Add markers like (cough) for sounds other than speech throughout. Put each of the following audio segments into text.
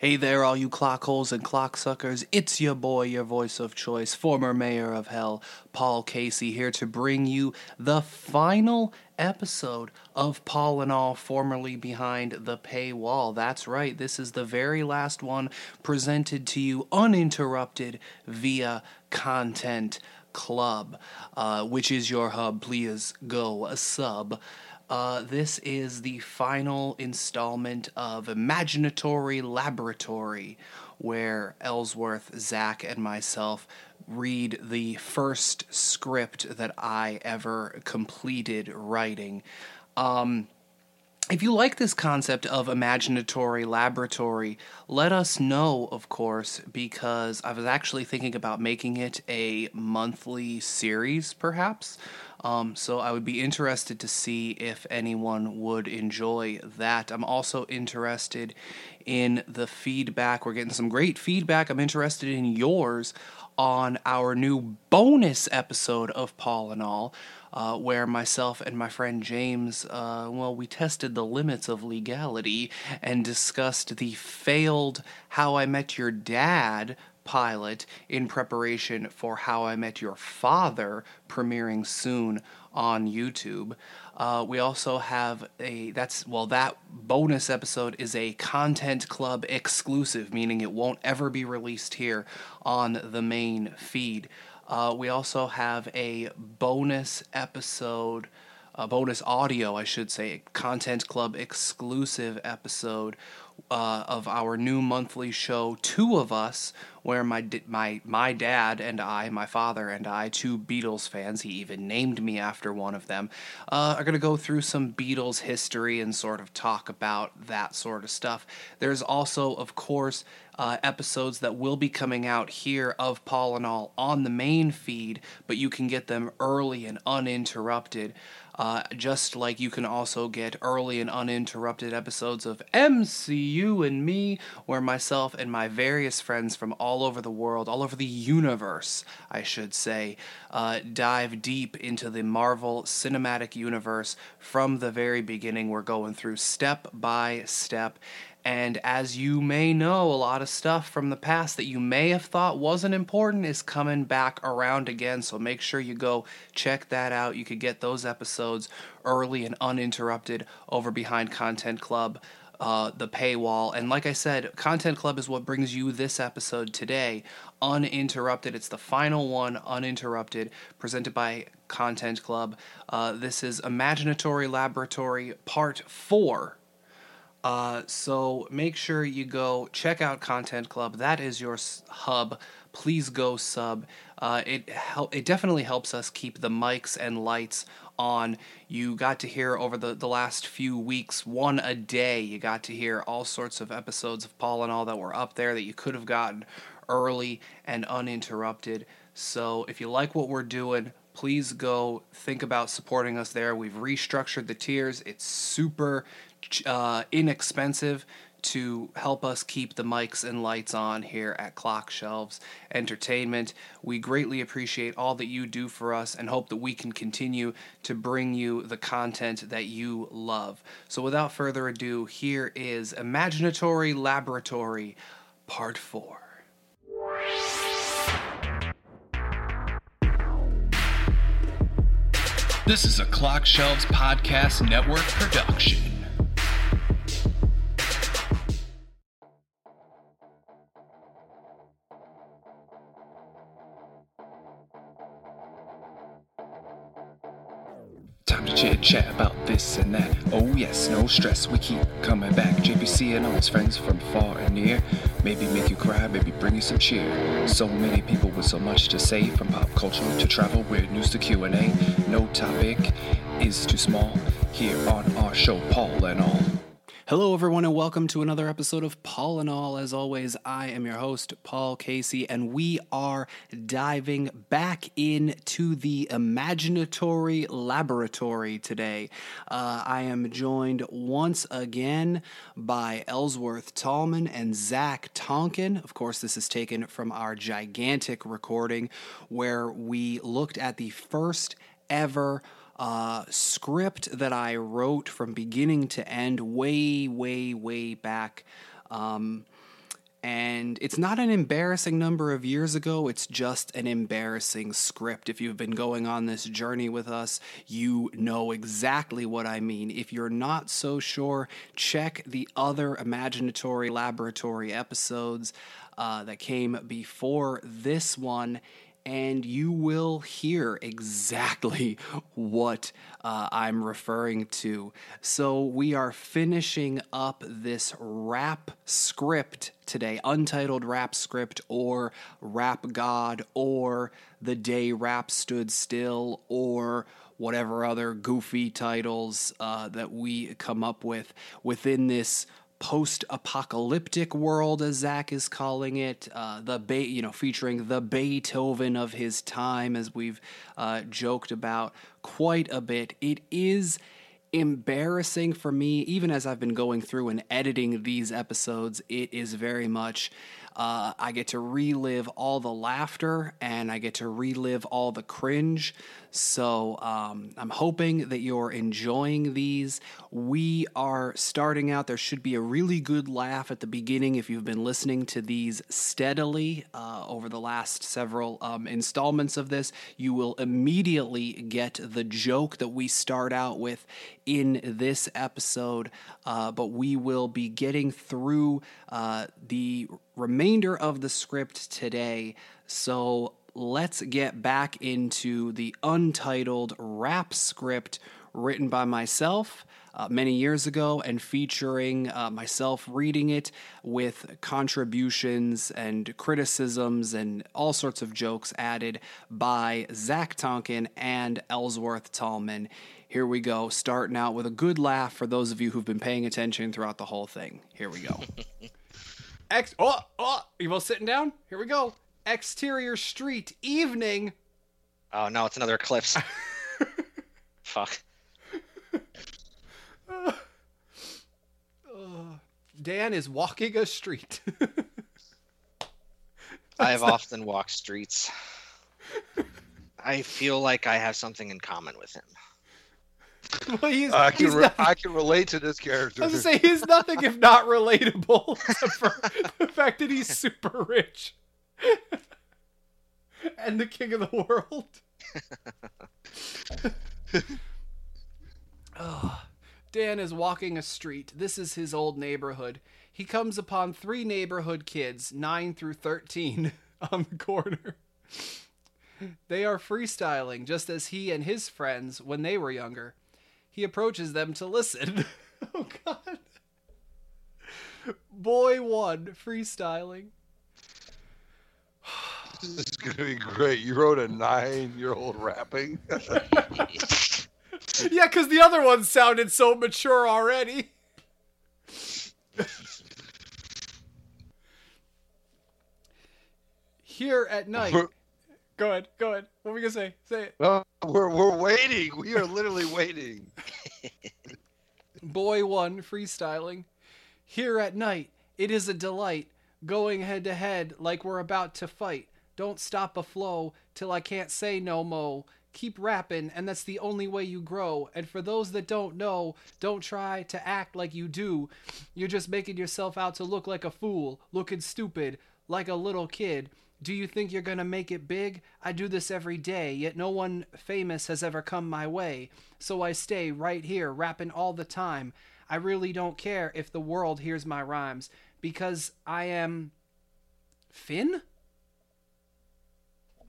Hey there, all you clock holes and clock suckers. It's your boy, your voice of choice, former mayor of hell, Paul Casey, here to bring you the final episode of Paul and All, formerly behind the paywall. That's right, this is the very last one presented to you uninterrupted via Content Club, uh, which is your hub. Please go sub. Uh, this is the final installment of Imaginatory Laboratory, where Ellsworth, Zach, and myself read the first script that I ever completed writing. Um, if you like this concept of imaginatory laboratory, let us know, of course, because I was actually thinking about making it a monthly series, perhaps. Um, so I would be interested to see if anyone would enjoy that. I'm also interested in the feedback. We're getting some great feedback. I'm interested in yours on our new bonus episode of Paul and All. Uh, where myself and my friend James, uh, well, we tested the limits of legality and discussed the failed How I Met Your Dad pilot in preparation for How I Met Your Father premiering soon on YouTube. Uh, we also have a that's well that bonus episode is a content club exclusive, meaning it won't ever be released here on the main feed. Uh, we also have a bonus episode, a bonus audio, I should say, content club exclusive episode uh, of our new monthly show, Two of Us, where my my my dad and I, my father and I, two Beatles fans, he even named me after one of them, uh, are going to go through some Beatles history and sort of talk about that sort of stuff. There's also, of course, uh, episodes that will be coming out here of Paul and All on the main feed, but you can get them early and uninterrupted. Uh, just like you can also get early and uninterrupted episodes of MCU and Me, where myself and my various friends from all over the world, all over the universe, I should say, uh, dive deep into the Marvel Cinematic Universe from the very beginning. We're going through step by step. And as you may know, a lot of stuff from the past that you may have thought wasn't important is coming back around again. So make sure you go check that out. You could get those episodes early and uninterrupted over behind Content Club. Uh, the paywall. And like I said, Content Club is what brings you this episode today, uninterrupted. It's the final one, uninterrupted, presented by Content Club. Uh, this is Imaginatory Laboratory Part 4 uh, so make sure you go check out Content Club. That is your hub. Please go sub. Uh, it help. It definitely helps us keep the mics and lights on. You got to hear over the, the last few weeks, one a day. You got to hear all sorts of episodes of Paul and all that were up there that you could have gotten early and uninterrupted. So if you like what we're doing, please go think about supporting us there. We've restructured the tiers. It's super uh, inexpensive to help us keep the mics and lights on here at Clock Shelves Entertainment. We greatly appreciate all that you do for us and hope that we can continue to bring you the content that you love. So, without further ado, here is Imaginatory Laboratory Part 4. This is a Clock Shelves Podcast Network production. Yes, no stress, we keep coming back. JPC and all his friends from far and near. Maybe make you cry, maybe bring you some cheer. So many people with so much to say, from pop culture to travel, weird news to Q&A. No topic is too small. Here on our show, Paul and All. Hello, everyone, and welcome to another episode of Paul and All. As always, I am your host, Paul Casey, and we are diving back into the imaginatory laboratory today. Uh, I am joined once again by Ellsworth Tallman and Zach Tonkin. Of course, this is taken from our gigantic recording where we looked at the first ever uh, script that I wrote from beginning to end, way, way, way back. Um, And it's not an embarrassing number of years ago, it's just an embarrassing script. If you've been going on this journey with us, you know exactly what I mean. If you're not so sure, check the other Imaginatory Laboratory episodes uh, that came before this one and you will hear exactly (laughs) what uh, I'm referring to. So, we are finishing up this rap script today untitled rap script, or Rap God, or The Day Rap Stood Still, or whatever other goofy titles uh, that we come up with within this post-apocalyptic world, as Zach is calling it, uh, the Be- you know featuring the Beethoven of his time, as we've uh, joked about quite a bit. It is embarrassing for me, even as I've been going through and editing these episodes. It is very much uh, I get to relive all the laughter and I get to relive all the cringe. So um, I'm hoping that you're enjoying these. We are starting out. There should be a really good laugh at the beginning if you've been listening to these steadily uh, over the last several um, installments of this. You will immediately get the joke that we start out with in this episode, uh, but we will be getting through uh, the remainder of the script today. So let's get back into the untitled rap script written by myself. Uh, many years ago, and featuring uh, myself reading it with contributions and criticisms and all sorts of jokes added by Zach Tonkin and Ellsworth Tallman. Here we go, starting out with a good laugh for those of you who've been paying attention throughout the whole thing. Here we go. (laughs) Ex- oh, oh, you both sitting down? Here we go. Exterior street, evening. Oh no, it's another eclipse. (laughs) Fuck. Uh, Dan is walking a street. (laughs) I have often walked streets. I feel like I have something in common with him. (laughs) well, he's, I can he's re- not- I can relate to this character. I was gonna say he's nothing if not relatable, except for the fact that he's super rich (laughs) and the king of the world. (laughs) oh, Dan is walking a street. This is his old neighborhood. He comes upon three neighborhood kids, nine through thirteen, (laughs) on the corner. They are freestyling just as he and his friends when they were younger. He approaches them to listen. oh god. Boy one freestyling. (laughs) This is gonna be great. You wrote a nine-year-old rapping. (laughs) Yeah, because the other one sounded so mature already. (laughs) Here at night. We're- Go ahead, go ahead. What were we gonna say? Say it. No, we're we're waiting. We are literally waiting. Boy one freestyling. Here at night, it is a delight, going head to head like we're about to fight. Don't stop a flow till I can't say no mo. Keep rapping, and that's the only way you grow. And for those that don't know, don't try to act like you do. You're just making yourself out to look like a fool, looking stupid, like a little kid. Do you think you're gonna make it big? I do this every day, yet no one famous has ever come my way. So I stay right here, rapping all the time. I really don't care if the world hears my rhymes, because I am. Finn?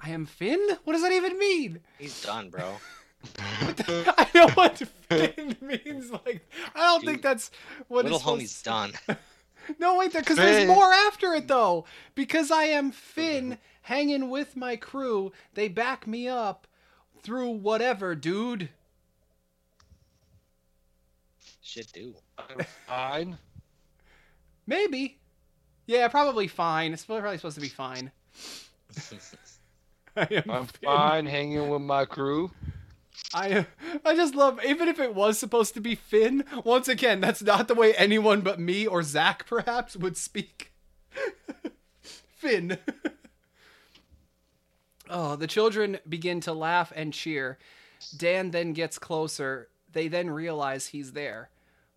I am Finn? What does that even mean? He's done, bro. (laughs) (laughs) I know what Finn means. Like, I don't think that's what Little it's supposed homie's done. (laughs) no, wait, because there's more after it though. Because I am Finn, hanging with my crew. They back me up through whatever, dude. Shit, do. Fine. Maybe. Yeah, probably fine. It's probably supposed to be fine. I am I'm Finn. fine hanging with my crew. I I just love even if it was supposed to be Finn. Once again, that's not the way anyone but me or Zach perhaps would speak. (laughs) Finn. (laughs) oh, the children begin to laugh and cheer. Dan then gets closer. They then realize he's there.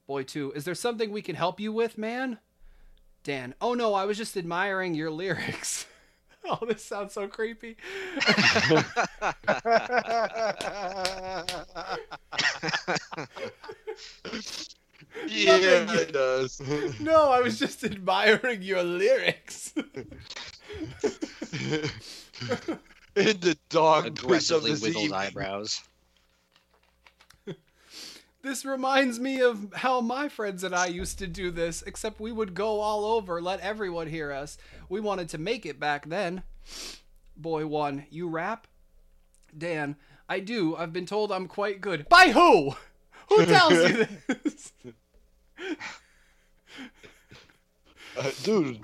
Boy, two, is there something we can help you with, man? Dan. Oh no, I was just admiring your lyrics. (laughs) (laughs) oh, this sounds so creepy. (laughs) yeah, it does. (laughs) No, I was just admiring your lyrics. In the dog piss of Aggressively this wiggled eyebrows. This reminds me of how my friends and I used to do this, except we would go all over, let everyone hear us. We wanted to make it back then. Boy one, you rap? Dan, I do. I've been told I'm quite good. By who? Who tells you (laughs) this? Uh, dude,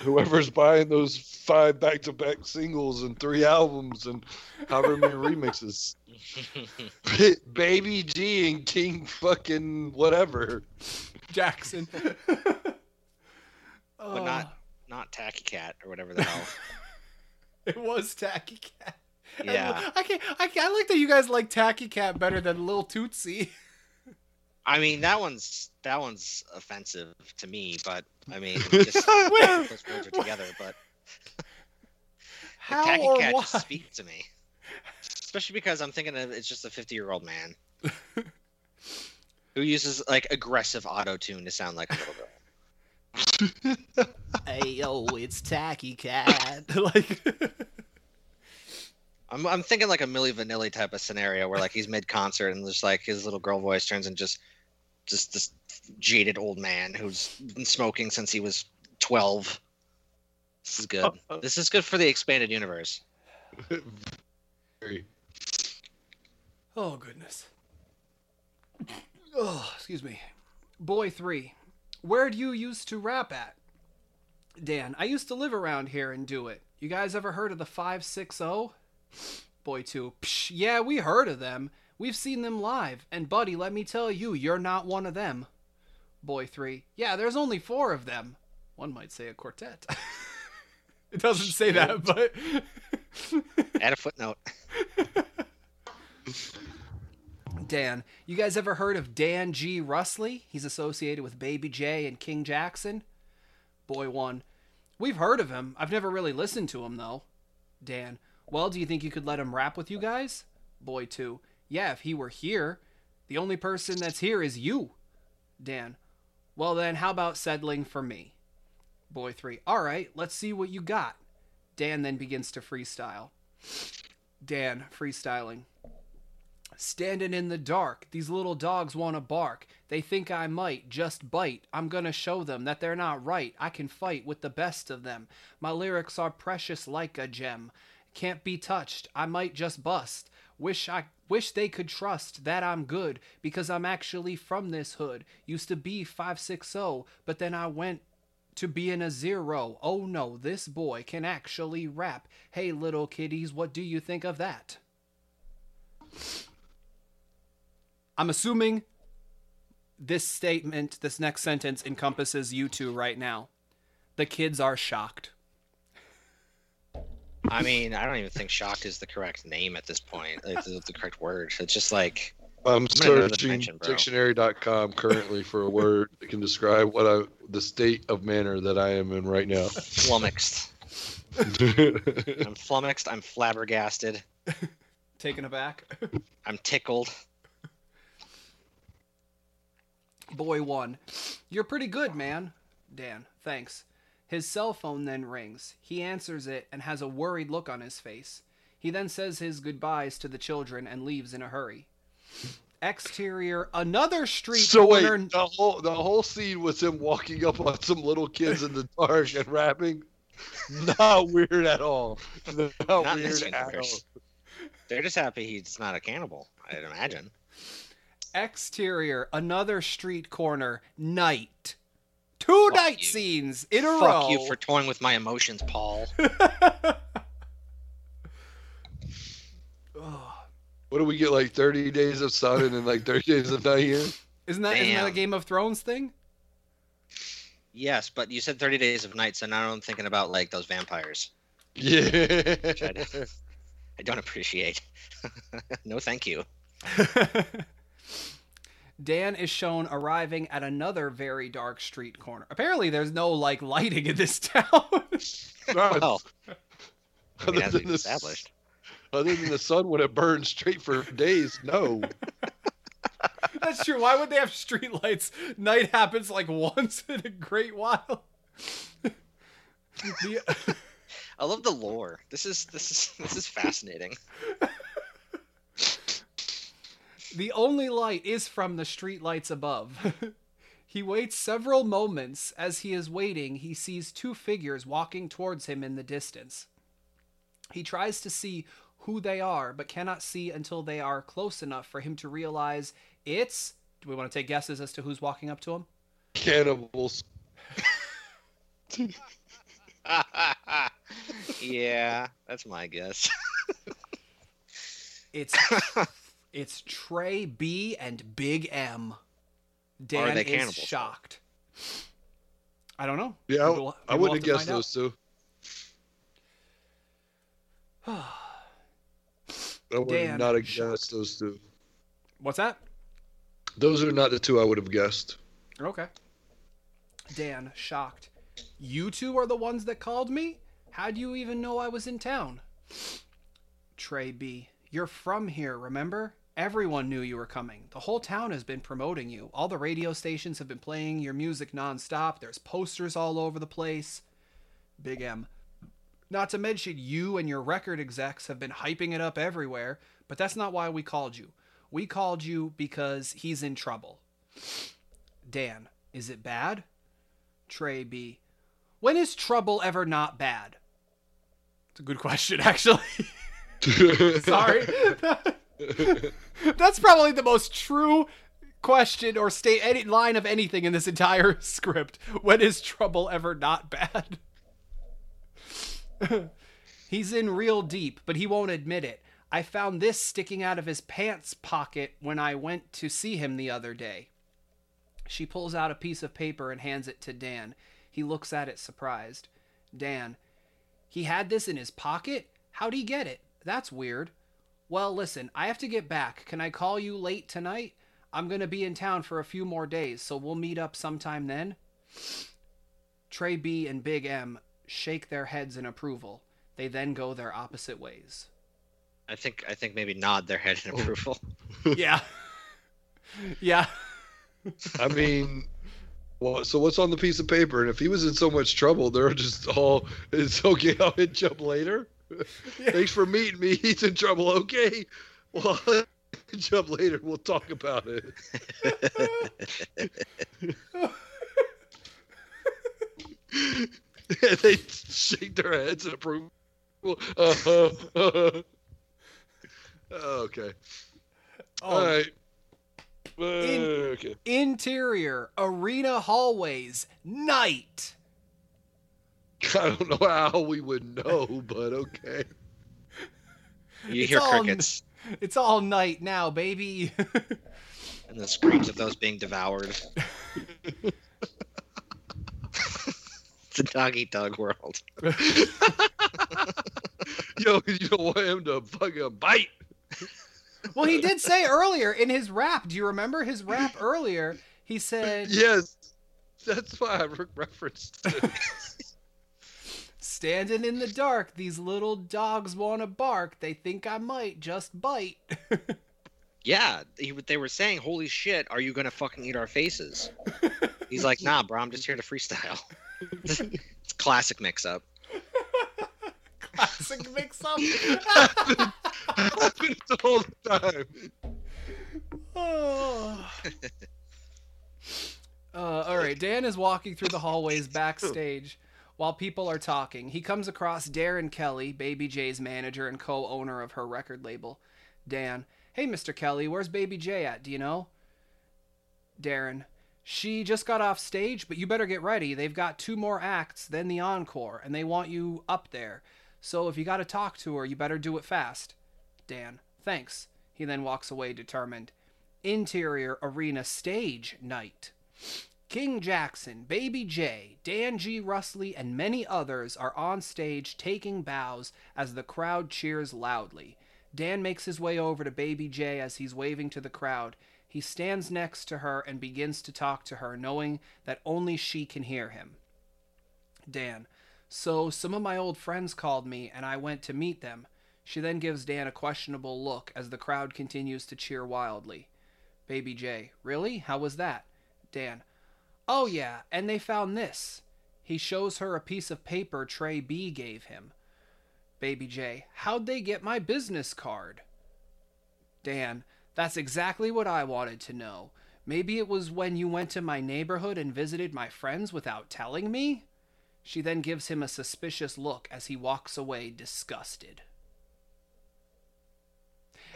whoever's buying those five back-to-back singles and three albums and however many remixes, (laughs) Baby G and King fucking whatever. Jackson. (laughs) But not oh. not Tacky Cat or whatever the hell. (laughs) It was Tacky Cat. Yeah. I can't, I can't. I like that you guys like Tacky Cat better than Lil Tootsie. I mean that one's that one's offensive to me, but I mean just Where- those words are together, but How Tacky or Cat why? just speaks to me. Especially because I'm thinking of it's just a 50 year old man (laughs) who uses like aggressive auto tune to sound like a little girl. (laughs) Hey yo, it's Tacky Cat. (laughs) like, I'm I'm thinking like a Milli Vanilli type of scenario where like he's mid concert and just like his little girl voice turns into just just this jaded old man who's been smoking since he was 12. This is good. This is good for the expanded universe. Very. Oh goodness. Oh, excuse me. Boy three, where do you used to rap at? Dan, I used to live around here and do it. You guys ever heard of the 560? Boy 2, Psh, yeah, we heard of them. We've seen them live, and buddy, let me tell you, you're not one of them. Boy 3, yeah, there's only four of them. One might say a quartet. (laughs) it doesn't say that, but. Add a footnote. (laughs) Dan, you guys ever heard of Dan G. Rusley? He's associated with Baby J and King Jackson. Boy 1, we've heard of him. I've never really listened to him, though. Dan, well, do you think you could let him rap with you guys? Boy 2, yeah, if he were here. The only person that's here is you. Dan, well, then, how about settling for me? Boy 3, all right, let's see what you got. Dan then begins to freestyle. Dan, freestyling. Standing in the dark, these little dogs want to bark. They think I might just bite. I'm gonna show them that they're not right. I can fight with the best of them. My lyrics are precious like a gem. Can't be touched. I might just bust. Wish I wish they could trust that I'm good because I'm actually from this hood. Used to be 560, but then I went to being a zero. Oh no, this boy can actually rap. Hey little kiddies, what do you think of that? I'm assuming this statement, this next sentence encompasses you two right now. The kids are shocked. I mean, I don't even think shocked is the correct name at this point. Like, the, the correct word. It's just like I'm in another searching dictionary.com currently for a word that can describe what I the state of manner that I am in right now. flummoxed. (laughs) I'm flummoxed. I'm flabbergasted. Taken aback. I'm tickled. Boy one. You're pretty good, man. Dan, thanks. His cell phone then rings. He answers it and has a worried look on his face. He then says his goodbyes to the children and leaves in a hurry. Exterior, another street so wait, corner. the whole the whole scene was him walking up on some little kids in the (laughs) dark and rapping. Not weird at all. (laughs) Not, Not weird at all. They're just happy he's not a cannibal. I'd imagine. Exterior, another street corner, night. Two Fuck night you. scenes in a Fuck row. you for toying with my emotions, Paul. (laughs) What do we get? Like 30 days of sun and then like 30 days of night here? Isn't that isn't that a Game of Thrones thing? Yes, but you said 30 days of night, so now I'm thinking about like those vampires. Yeah. I (laughs) I don't appreciate. (laughs) no, thank you. Dan is shown arriving at another very dark street corner. Apparently, there's no like lighting in this (laughs) town. Right. Well, (laughs) I other, mean, as than we've the, established. other than the sun when it burns straight for days, no. (laughs) That's true. Why would they have streetlights? Night happens like once in a great while. The- I love the lore. This is this is this is fascinating. The only light is from the streetlights above. (laughs) he waits several moments. As he is waiting, he sees two figures walking towards him in the distance. He tries to see who they are, but cannot see until they are close enough for him to realize it's. Do we want to take guesses as to who's walking up to him? Cannibals. (laughs) (laughs) yeah, that's my guess. It's it's Trey B and Big M. Dan they is cannibals, shocked. I don't know. Yeah, I, Maybe we'll- I maybe we'll wouldn't have have guessed find out. those two. (sighs) I would Dan, not have shocked. guessed those two. What's that? Those are not the two I would have guessed. Okay. Dan, shocked. You two are the ones that called me? How do you even know I was in town? Trey B, you're from here, remember? Everyone knew you were coming. The whole town has been promoting you. All the radio stations have been playing your music nonstop. There's posters all over the place. Big M. Not to mention, you and your record execs have been hyping it up everywhere, but that's not why we called you. We called you because he's in trouble. Dan, is it bad? Trey B. When is trouble ever not bad? It's a good question, (laughs) actually. (laughs) Sorry. (laughs) (laughs) That's probably the most true question or state any line of anything in this entire (laughs) script. When is trouble ever not bad? (laughs) He's in real deep, but he won't admit it. I found this sticking out of his pants pocket when I went to see him the other day. She pulls out a piece of paper and hands it to Dan. He looks at it surprised. Dan, he had this in his pocket? How'd he get it? That's weird. Well, listen, I have to get back. Can I call you late tonight? I'm going to be in town for a few more days, so we'll meet up sometime then. Trey B and Big M shake their heads in approval. They then go their opposite ways. I think I think maybe nod their head in approval. (laughs) yeah. (laughs) yeah. I mean, well, so what's on the piece of paper? And if he was in so much trouble, they're just all, (laughs) it's okay, I'll hit you up later. (laughs) Thanks for meeting me. (laughs) He's in trouble. Okay. Well, I'll up later. We'll talk about it. (laughs) they shake their heads in approval. Uh-huh, uh-huh. Okay. All Oh, right. Uh, In- okay. Interior, arena hallways, night. (laughs) I don't know how we would know, but okay. (laughs) You It's hear all- crickets It's all night now, baby. (laughs) and the screams of those being devoured. it's a dog eat dog world. Yo, you don't want him to fucking bite. well, he did say earlier in his rap. Do you remember his rap earlier? He said, Yes. That's why I re- referenced it. Standing in the dark, these little dogs want to bark. They think I might just bite. (laughs) Yeah, he, they were saying, "Holy shit, are you gonna fucking eat our faces?" (laughs) He's like, "Nah, bro, I'm just here to freestyle." it's (laughs) classic mix-up. Classic mix up. Happened the whole time. Oh. (sighs) Uh, all right, Dan is walking through the hallways backstage while people are talking. He comes across Darren Kelly, Baby J's manager and co owner of her record label. Dan, hey, Mr. Kelly, where's Baby J at? Do you know? Darren, she just got off stage, but you better get ready. They've got two more acts, then the encore, and they want you up there. So if you got to talk to her, you better do it fast. Dan, thanks. He then walks away determined. Interior Arena Stage Night. King Jackson, Baby J, Dan G. Russley, and many others are on stage taking bows as the crowd cheers loudly. Dan makes his way over to Baby J as he's waving to the crowd. He stands next to her and begins to talk to her, knowing that only she can hear him. Dan. So, some of my old friends called me, and I went to meet them. She then gives Dan a questionable look as the crowd continues to cheer wildly. Baby J. Really? How was that? Dan. Oh, yeah, and they found this. He shows her a piece of paper Trey B gave him. Baby J. How'd they get my business card? Dan. That's exactly what I wanted to know. Maybe it was when you went to my neighborhood and visited my friends without telling me? She then gives him a suspicious look as he walks away disgusted.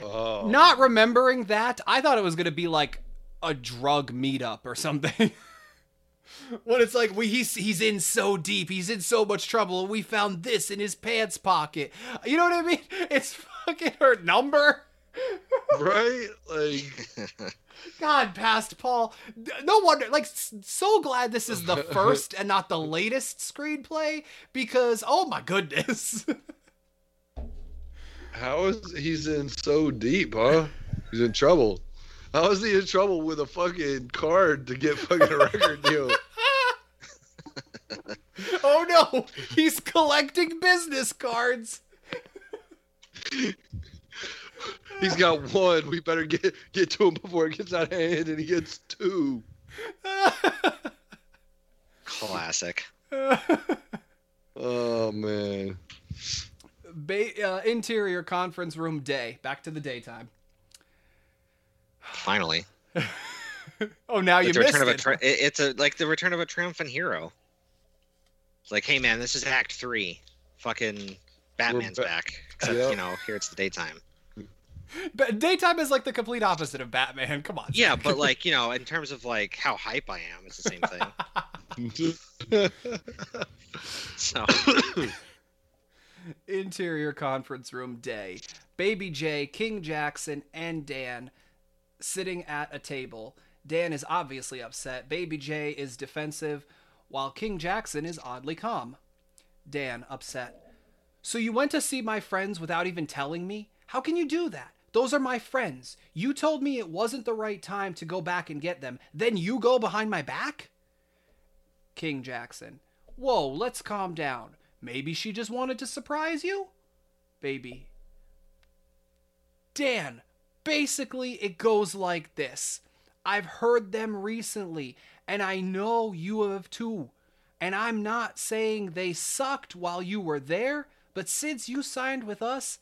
Oh. Not remembering that, I thought it was going to be like a drug meetup or something. (laughs) when it's like we he's he's in so deep, he's in so much trouble, and we found this in his pants pocket. You know what I mean? (laughs) It's fucking her number. (laughs) right? Like, (laughs) God, past Paul. No wonder. Like, so glad this is the first and not the latest screenplay because, oh my goodness. how is he's in so deep, huh? He's in trouble. How is he in trouble with a fucking card to get fucking a record deal? (laughs) oh no, he's collecting business cards. He's got one. We better get get to him before it gets out of hand, and he gets two. Classic. Oh man. ba- uh, interior conference room day. Back to the daytime. Finally. (laughs) Oh, now you It's, the missed return of a tri- it's a like the return of a triumphant hero. It's like, hey man, this is Act Three. Fucking Batman's ba- back. Except Yep. you know, here it's the daytime. But daytime is like the complete opposite of Batman. Come on. Yeah, but (laughs) like you know, in terms of like how hype I am, it's the same thing. (laughs) So interior conference room day. Baby J, King Jackson, and Dan sitting at a table. Dan is obviously upset. Baby J is defensive, while King Jackson is oddly calm. Dan, upset. So you went to see my friends without even telling me? How can you do that? Those are my friends. You told me it wasn't the right time to go back and get them. Then you go behind my back? King Jackson. Whoa, let's calm down. Maybe she just wanted to surprise you? Baby. Dan, basically it goes like this. I've heard them recently, and I know you have too. And I'm not saying they sucked while you were there, but since you signed with us,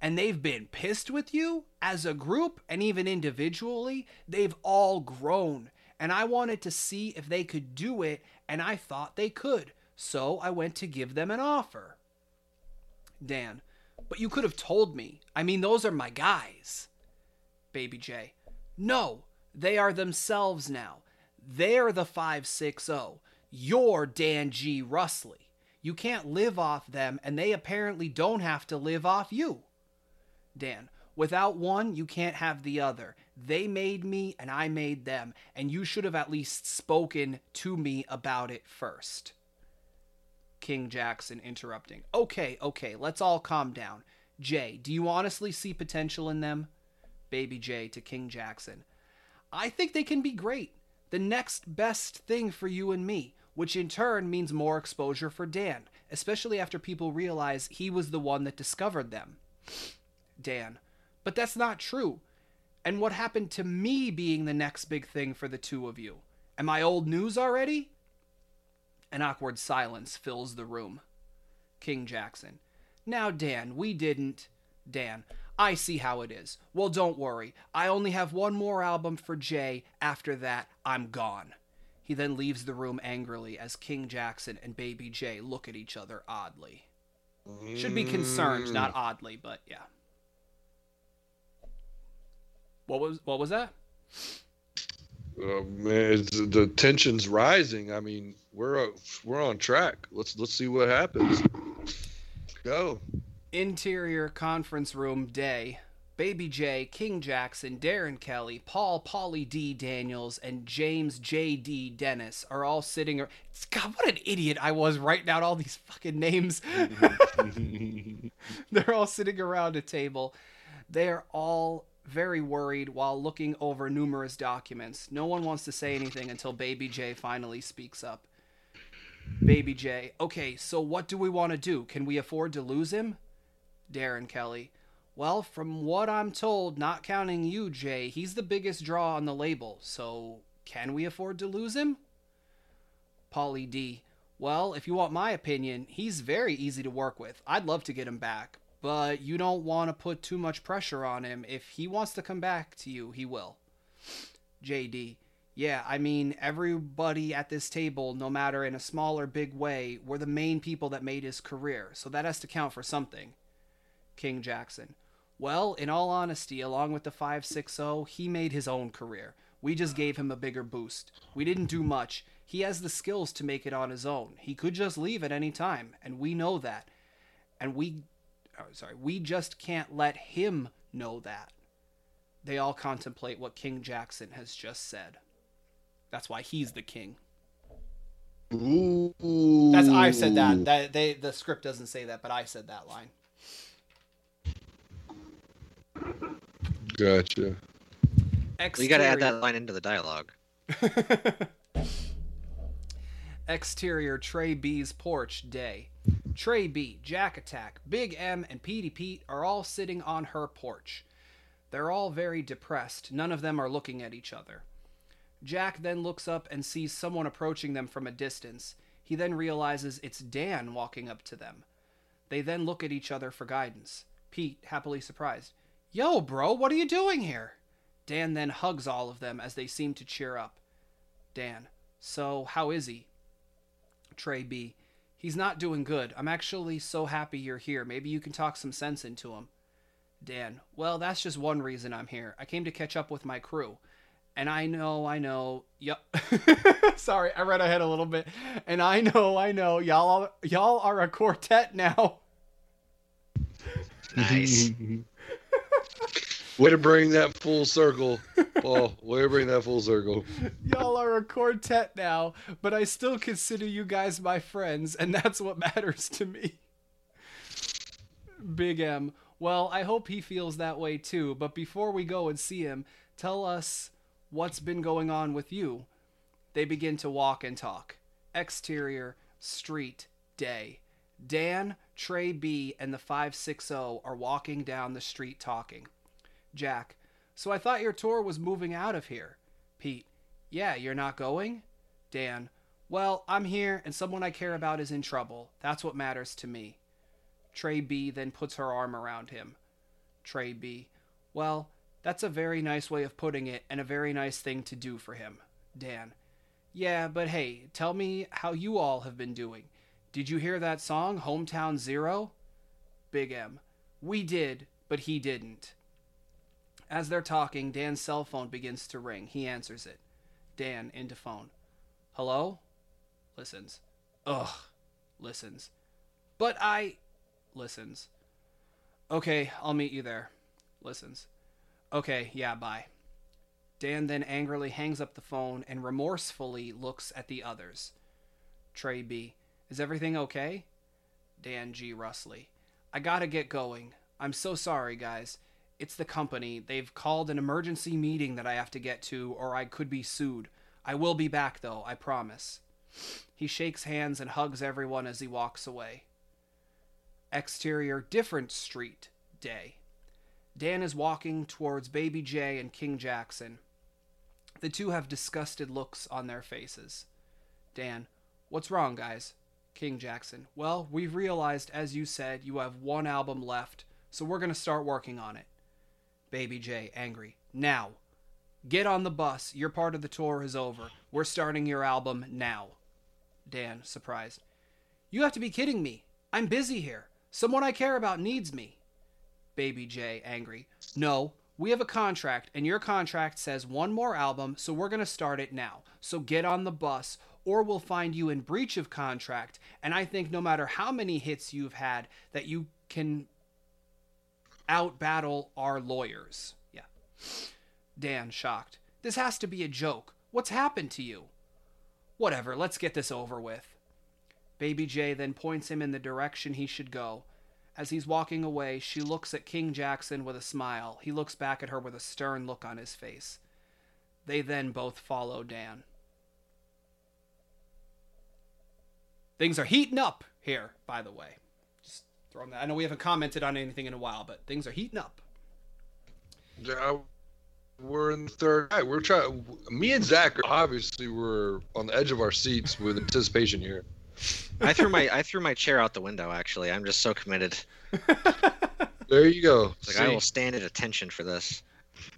and they've been pissed with you as a group and even individually, they've all grown. And I wanted to see if they could do it, and I thought they could. So I went to give them an offer. Dan, but you could have told me. I mean, those are my guys. Baby J, no, they are themselves now. They're the 560. You're Dan G. Russley. You can't live off them, and they apparently don't have to live off you. Dan, without one, you can't have the other. They made me, and I made them, and you should have at least spoken to me about it first. King Jackson interrupting. Okay, okay, let's all calm down. Jay, do you honestly see potential in them? Baby J to King Jackson. I think they can be great. The next best thing for you and me, which in turn means more exposure for Dan, especially after people realize he was the one that discovered them. Dan, but that's not true. And what happened to me being the next big thing for the two of you? Am I old news already? An awkward silence fills the room. King Jackson. Now, Dan, we didn't. Dan. I see how it is. Well, don't worry. I only have one more album for Jay. After that, I'm gone. He then leaves the room angrily as King Jackson and Baby Jay look at each other oddly. Should be concerned, not oddly, but yeah. What was what was that? Oh, man, it's, the tension's rising. I mean, we're uh, we're on track. Let's let's see what happens. Go. Interior conference room day. Baby J, King Jackson, Darren Kelly, Paul Polly D Daniels, and James J D Dennis are all sitting. God, what an idiot I was writing out all these fucking names. (laughs) They're all sitting around a table. They are all very worried while looking over numerous documents. No one wants to say anything until Baby J finally speaks up. Baby J, okay, so what do we want to do? Can we afford to lose him? Darren Kelly, well, from what I'm told, not counting you, Jay, he's the biggest draw on the label, so can we afford to lose him? Polly D, well, if you want my opinion, he's very easy to work with. I'd love to get him back, but you don't want to put too much pressure on him. If he wants to come back to you, he will. JD, yeah, I mean, everybody at this table, no matter in a small or big way, were the main people that made his career, so that has to count for something. King Jackson, well, in all honesty, along with the 560, he made his own career. We just gave him a bigger boost. We didn't do much. He has the skills to make it on his own. He could just leave at any time, and we know that. And we oh, sorry, we just can't let him know that. They all contemplate what King Jackson has just said. That's why he's the king. Ooh. That's I said that. That they the script doesn't say that, but I said that line. Gotcha. Well, you got to add that line into the dialogue. (laughs) Exterior Trey B's porch day. Trey B, Jack Attack, Big M, and Petey Pete are all sitting on her porch. They're all very depressed. None of them are looking at each other. Jack then looks up and sees someone approaching them from a distance. He then realizes it's Dan walking up to them. They then look at each other for guidance. Pete, happily surprised, Yo, bro, what are you doing here? Dan then hugs all of them as they seem to cheer up. Dan, so how is he? Trey B. He's not doing good. I'm actually so happy you're here. Maybe you can talk some sense into him. Dan. Well, that's just one reason I'm here. I came to catch up with my crew. And I know, I know. Yup. (laughs) Sorry, I read ahead a little bit. And I know, I know. Y'all, are- y'all are a quartet now. Nice. (laughs) Way to bring that full circle, Paul. Way to bring that full circle. Y'all are a quartet now, but I still consider you guys my friends, and that's what matters to me. Big M. Well, I hope he feels that way too, but before we go and see him, tell us what's been going on with you. They begin to walk and talk. Exterior, street, day. Dan, Trey B, and the 560 are walking down the street talking. Jack, so I thought your tour was moving out of here. Pete, yeah, you're not going? Dan, well, I'm here and someone I care about is in trouble. That's what matters to me. Trey B then puts her arm around him. Trey B, well, that's a very nice way of putting it and a very nice thing to do for him. Dan, yeah, but hey, tell me how you all have been doing. Did you hear that song, Hometown Zero? Big M, we did, but he didn't. As they're talking, Dan's cell phone begins to ring. He answers it. Dan into phone. Hello? Listens. Ugh. Listens. But I. Listens. Okay, I'll meet you there. Listens. Okay, yeah, bye. Dan then angrily hangs up the phone and remorsefully looks at the others. Trey B. Is everything okay? Dan G. Rusley. I gotta get going. I'm so sorry, guys. It's the company. They've called an emergency meeting that I have to get to, or I could be sued. I will be back, though, I promise. He shakes hands and hugs everyone as he walks away. Exterior, different street, day. Dan is walking towards Baby Jay and King Jackson. The two have disgusted looks on their faces. Dan, what's wrong, guys? King Jackson, well, we've realized, as you said, you have one album left, so we're gonna start working on it. Baby J, angry. Now. Get on the bus. Your part of the tour is over. We're starting your album now. Dan, surprised. You have to be kidding me. I'm busy here. Someone I care about needs me. Baby J, angry. No, we have a contract, and your contract says one more album, so we're going to start it now. So get on the bus, or we'll find you in breach of contract. And I think no matter how many hits you've had, that you can outbattle our lawyers. Yeah. Dan, shocked. This has to be a joke. What's happened to you? Whatever, let's get this over with. Baby J then points him in the direction he should go. As he's walking away, she looks at King Jackson with a smile. He looks back at her with a stern look on his face. They then both follow Dan. Things are heating up here, by the way. Just throwing that. I know we haven't commented on anything in a while, but things are heating up. Yeah, we're in the third act. We're trying. Me and Zach obviously were on the edge of our seats with anticipation here. I threw my I threw my chair out the window. Actually, I'm just so committed. (laughs) There you go. Like I See? will stand at attention for this.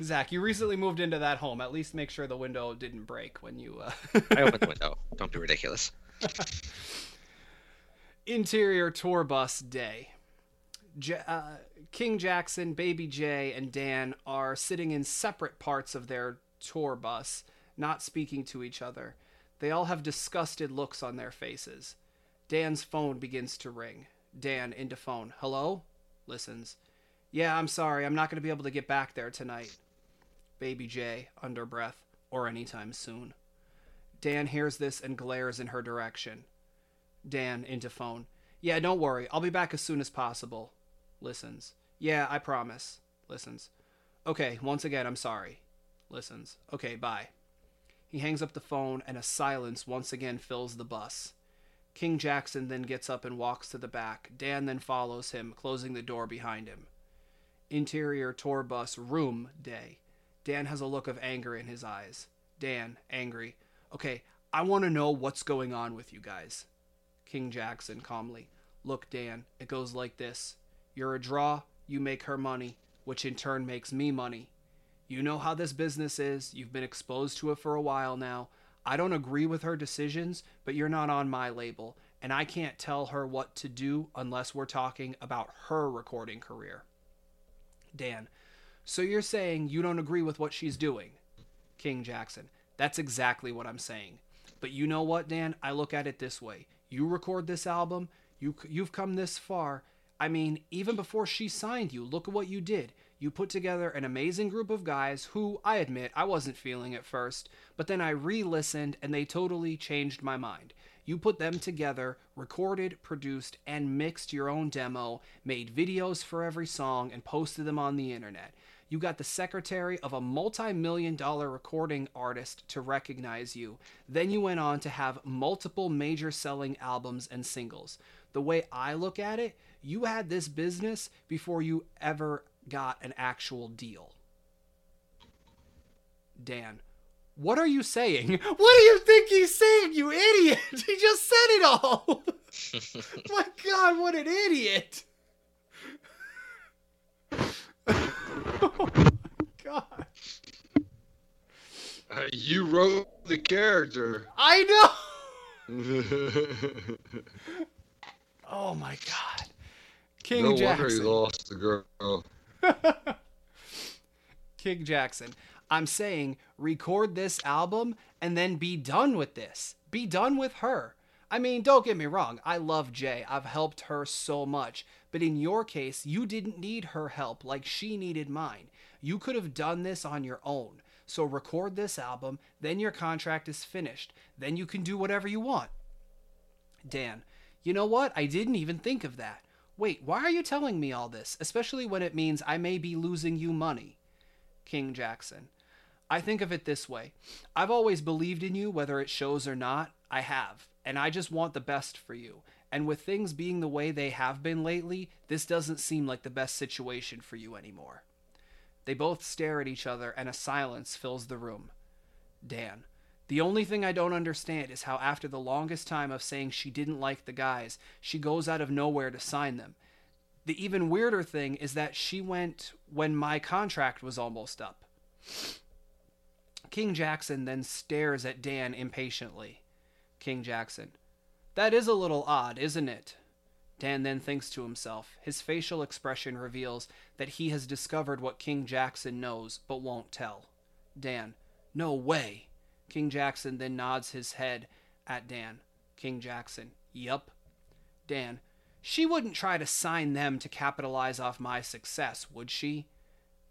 Zach, you recently moved into that home. At least make sure the window didn't break when you. Uh... I opened the (laughs) window. Don't be ridiculous. (laughs) Interior tour bus day. J- uh, King Jackson, Baby J, and Dan are sitting in separate parts of their tour bus, not speaking to each other. They all have disgusted looks on their faces. Dan's phone begins to ring. Dan into phone. Hello? Listens. Yeah, I'm sorry. I'm not going to be able to get back there tonight. Baby J, under breath, or anytime soon. Dan hears this and glares in her direction. Dan into phone. Yeah, don't worry. I'll be back as soon as possible. Listens. Yeah, I promise. Listens. Okay, once again, I'm sorry. Listens. Okay, bye. He hangs up the phone, and a silence once again fills the bus. King Jackson then gets up and walks to the back. Dan then follows him, closing the door behind him. Interior tour bus room day. Dan has a look of anger in his eyes. Dan, angry. Okay, I want to know what's going on with you guys. King Jackson calmly. Look, Dan, it goes like this. You're a draw, you make her money, which in turn makes me money. You know how this business is. You've been exposed to it for a while now. I don't agree with her decisions, but you're not on my label, and I can't tell her what to do unless we're talking about her recording career. Dan, so you're saying you don't agree with what she's doing? King Jackson, that's exactly what I'm saying. But you know what, Dan? I look at it this way. You record this album, you you've come this far. I mean, even before she signed you, look at what you did. You put together an amazing group of guys who, I admit, I wasn't feeling at first, but then I re listened and they totally changed my mind. You put them together, recorded, produced, and mixed your own demo, made videos for every song, and posted them on the internet. You got the secretary of a multi million dollar recording artist to recognize you. Then you went on to have multiple major selling albums and singles. The way I look at it, you had this business before you ever got an actual deal. Dan, what are you saying? (laughs) What do you think he's saying, you idiot? (laughs) He just said it all. (laughs) My God, what an idiot. (laughs) oh my God. Uh, you wrote the character. I know. (laughs) Oh my God. King no Jackson. wonder he lost the girl. (laughs) King Jackson. I'm saying record this album and then be done with this. Be done with her. I mean, don't get me wrong. I love Jay. I've helped her so much. But in your case, you didn't need her help like she needed mine. You could have done this on your own. So record this album, then your contract is finished. Then you can do whatever you want. Dan, you know what? I didn't even think of that. Wait, why are you telling me all this? Especially when it means I may be losing you money. King Jackson. I think of it this way I've always believed in you, whether it shows or not. I have. And I just want the best for you. And with things being the way they have been lately, this doesn't seem like the best situation for you anymore. They both stare at each other, and a silence fills the room. Dan. The only thing I don't understand is how, after the longest time of saying she didn't like the guys, she goes out of nowhere to sign them. The even weirder thing is that she went when my contract was almost up. King Jackson then stares at Dan impatiently. King Jackson. That is a little odd, isn't it? Dan then thinks to himself. His facial expression reveals that he has discovered what King Jackson knows but won't tell. Dan. No way. King Jackson then nods his head at Dan. King Jackson. Yup. Dan. She wouldn't try to sign them to capitalize off my success, would she?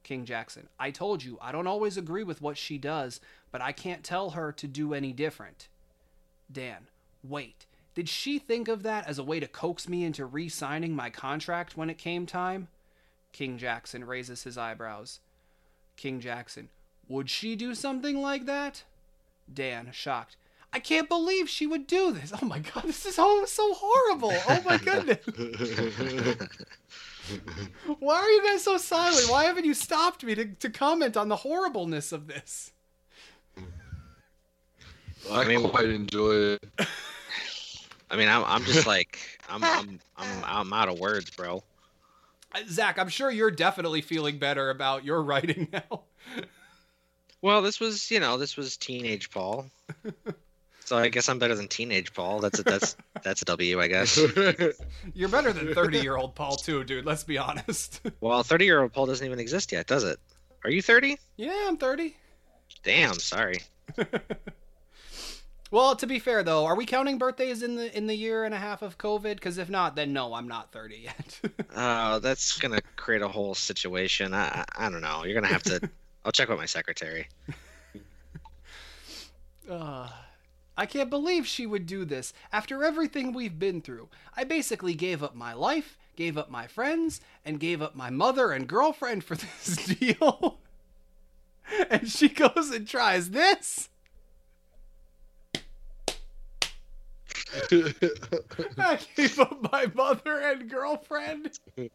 King Jackson. I told you, I don't always agree with what she does, but I can't tell her to do any different. Dan. Wait. Did she think of that as a way to coax me into re signing my contract when it came time? King Jackson raises his eyebrows. King Jackson, would she do something like that? Dan, shocked. I can't believe she would do this. Oh my god, this is so, so horrible. Oh my (laughs) goodness. Why are you guys so silent? Why haven't you stopped me to, to comment on the horribleness of this? I, mean- quite enjoy it. I mean, I'm, I'm just like, I'm, I'm, I'm, I'm out of words, bro. Uh, Zach, I'm sure you're definitely feeling better about your writing (laughs) now. Well, this was, you know, this was teenage Paul. So I guess I'm better than teenage Paul. That's a, that's that's a W, I guess. (laughs) You're better than 30 year old Paul, too, dude. Let's be honest. (laughs) Well, 30 year old Paul doesn't even exist yet, does it? Are you 30? yeah, I'm 30. Damn, sorry. Well, to be fair though, are we counting birthdays in the in the year and a half of COVID? Because if not, then no, I'm not 30 yet. Uh, (laughs) that's gonna create a whole situation. I, I I don't know. You're gonna have to. (laughs) I'll check with my secretary. uh, I can't believe she would do this after everything we've been through. I basically gave up my life, gave up my friends, and gave up my mother and girlfriend for (laughs) this deal. and she goes and tries this. (laughs) I gave up my mother and girlfriend. They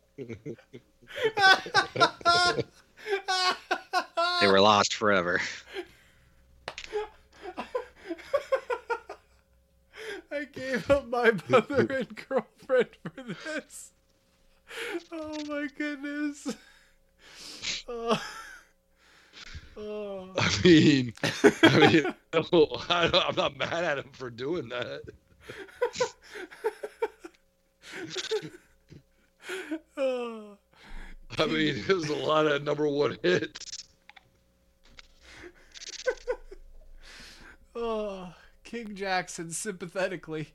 were lost forever. I gave up my mother and girlfriend for this. Oh my goodness. Oh. Oh. I mean, I mean, (laughs) I, I'm not mad at him for doing that. (laughs) I mean, there's a lot of number one hits. (laughs) Oh, King Jackson sympathetically.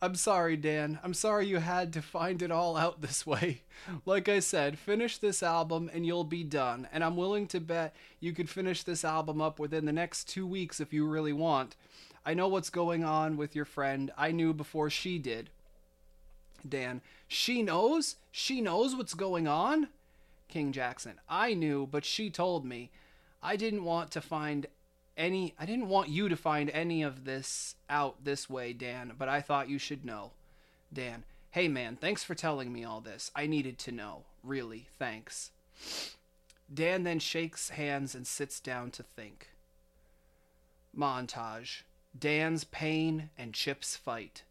I'm sorry, Dan. I'm sorry you had to find it all out this way. Like I said, finish this album and you'll be done. And I'm willing to bet you could finish this album up within the next two weeks if you really want. I know what's going on with your friend. I knew before she did. Dan, she knows? She knows what's going on? King Jackson, I knew, but she told me. I didn't want to find any I didn't want you to find any of this out this way, Dan, but I thought you should know. Dan, hey man, thanks for telling me all this. I needed to know. Really, thanks. Dan then shakes hands and sits down to think. Montage Dan's pain and Chip's fight.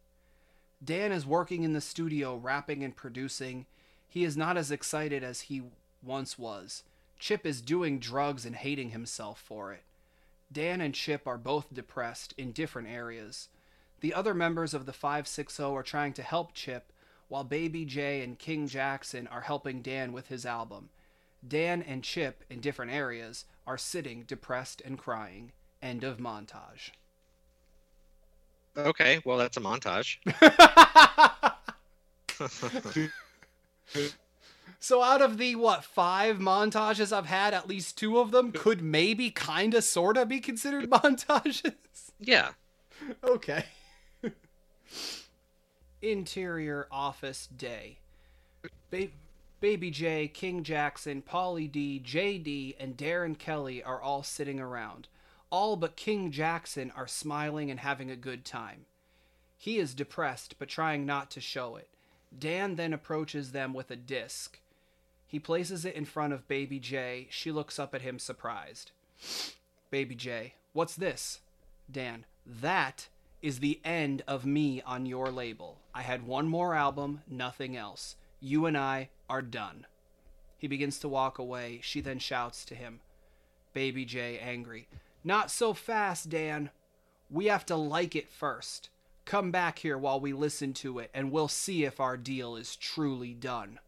Dan is working in the studio, rapping and producing. He is not as excited as he once was. Chip is doing drugs and hating himself for it. Dan and Chip are both depressed in different areas. The other members of the 560 are trying to help Chip, while Baby J and King Jackson are helping Dan with his album. Dan and Chip, in different areas, are sitting depressed and crying. End of montage. Okay, well that's a montage. (laughs) so out of the what five montages I've had, at least two of them could maybe kinda sorta be considered (laughs) montages. Yeah. Okay. (laughs) Interior office day. Ba- Baby J, King Jackson, Polly D, JD, and Darren Kelly are all sitting around. All but King Jackson are smiling and having a good time. He is depressed, but trying not to show it. Dan then approaches them with a disc. He places it in front of Baby J. She looks up at him surprised. Baby J, what's this? Dan, that is the end of me on your label. I had one more album, nothing else. You and I are done. He begins to walk away. She then shouts to him. Baby J, angry. Not so fast, Dan. We have to like it first. Come back here while we listen to it, and we'll see if our deal is truly done.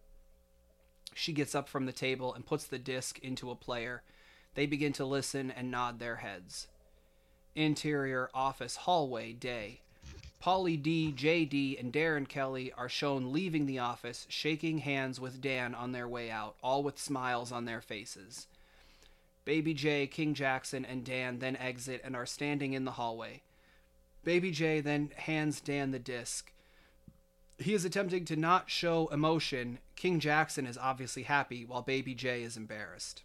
She gets up from the table and puts the disc into a player. They begin to listen and nod their heads. Interior office hallway day. Polly D, JD, and Darren Kelly are shown leaving the office, shaking hands with Dan on their way out, all with smiles on their faces. Baby J, King Jackson, and Dan then exit and are standing in the hallway. Baby J then hands Dan the disc. He is attempting to not show emotion. King Jackson is obviously happy, while Baby J is embarrassed.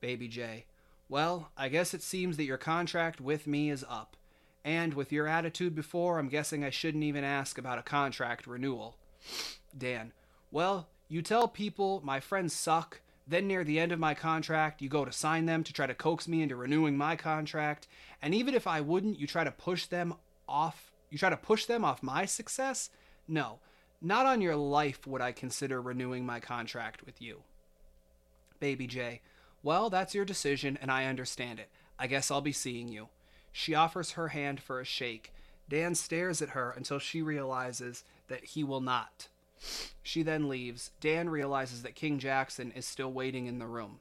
Baby J, well, I guess it seems that your contract with me is up. And with your attitude before, I'm guessing I shouldn't even ask about a contract renewal. Dan, well, you tell people my friends suck, then near the end of my contract, you go to sign them to try to coax me into renewing my contract, and even if I wouldn't, you try to push them off you try to push them off my success? No, not on your life would I consider renewing my contract with you. Baby J, well, that's your decision, and I understand it. I guess I'll be seeing you. She offers her hand for a shake. Dan stares at her until she realizes that he will not. She then leaves. Dan realizes that King Jackson is still waiting in the room.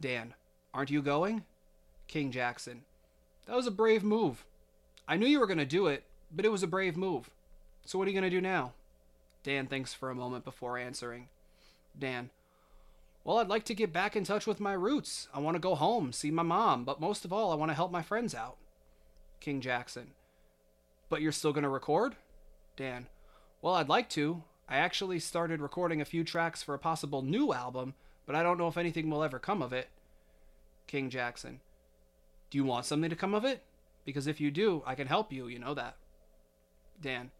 Dan, aren't you going? King Jackson, that was a brave move. I knew you were going to do it, but it was a brave move. So what are you going to do now? Dan thinks for a moment before answering. Dan, well, I'd like to get back in touch with my roots. I want to go home, see my mom, but most of all, I want to help my friends out. King Jackson, but you're still going to record? Dan, well, I'd like to. I actually started recording a few tracks for a possible new album, but I don't know if anything will ever come of it. King Jackson, do you want something to come of it? Because if you do, I can help you, you know that. Dan,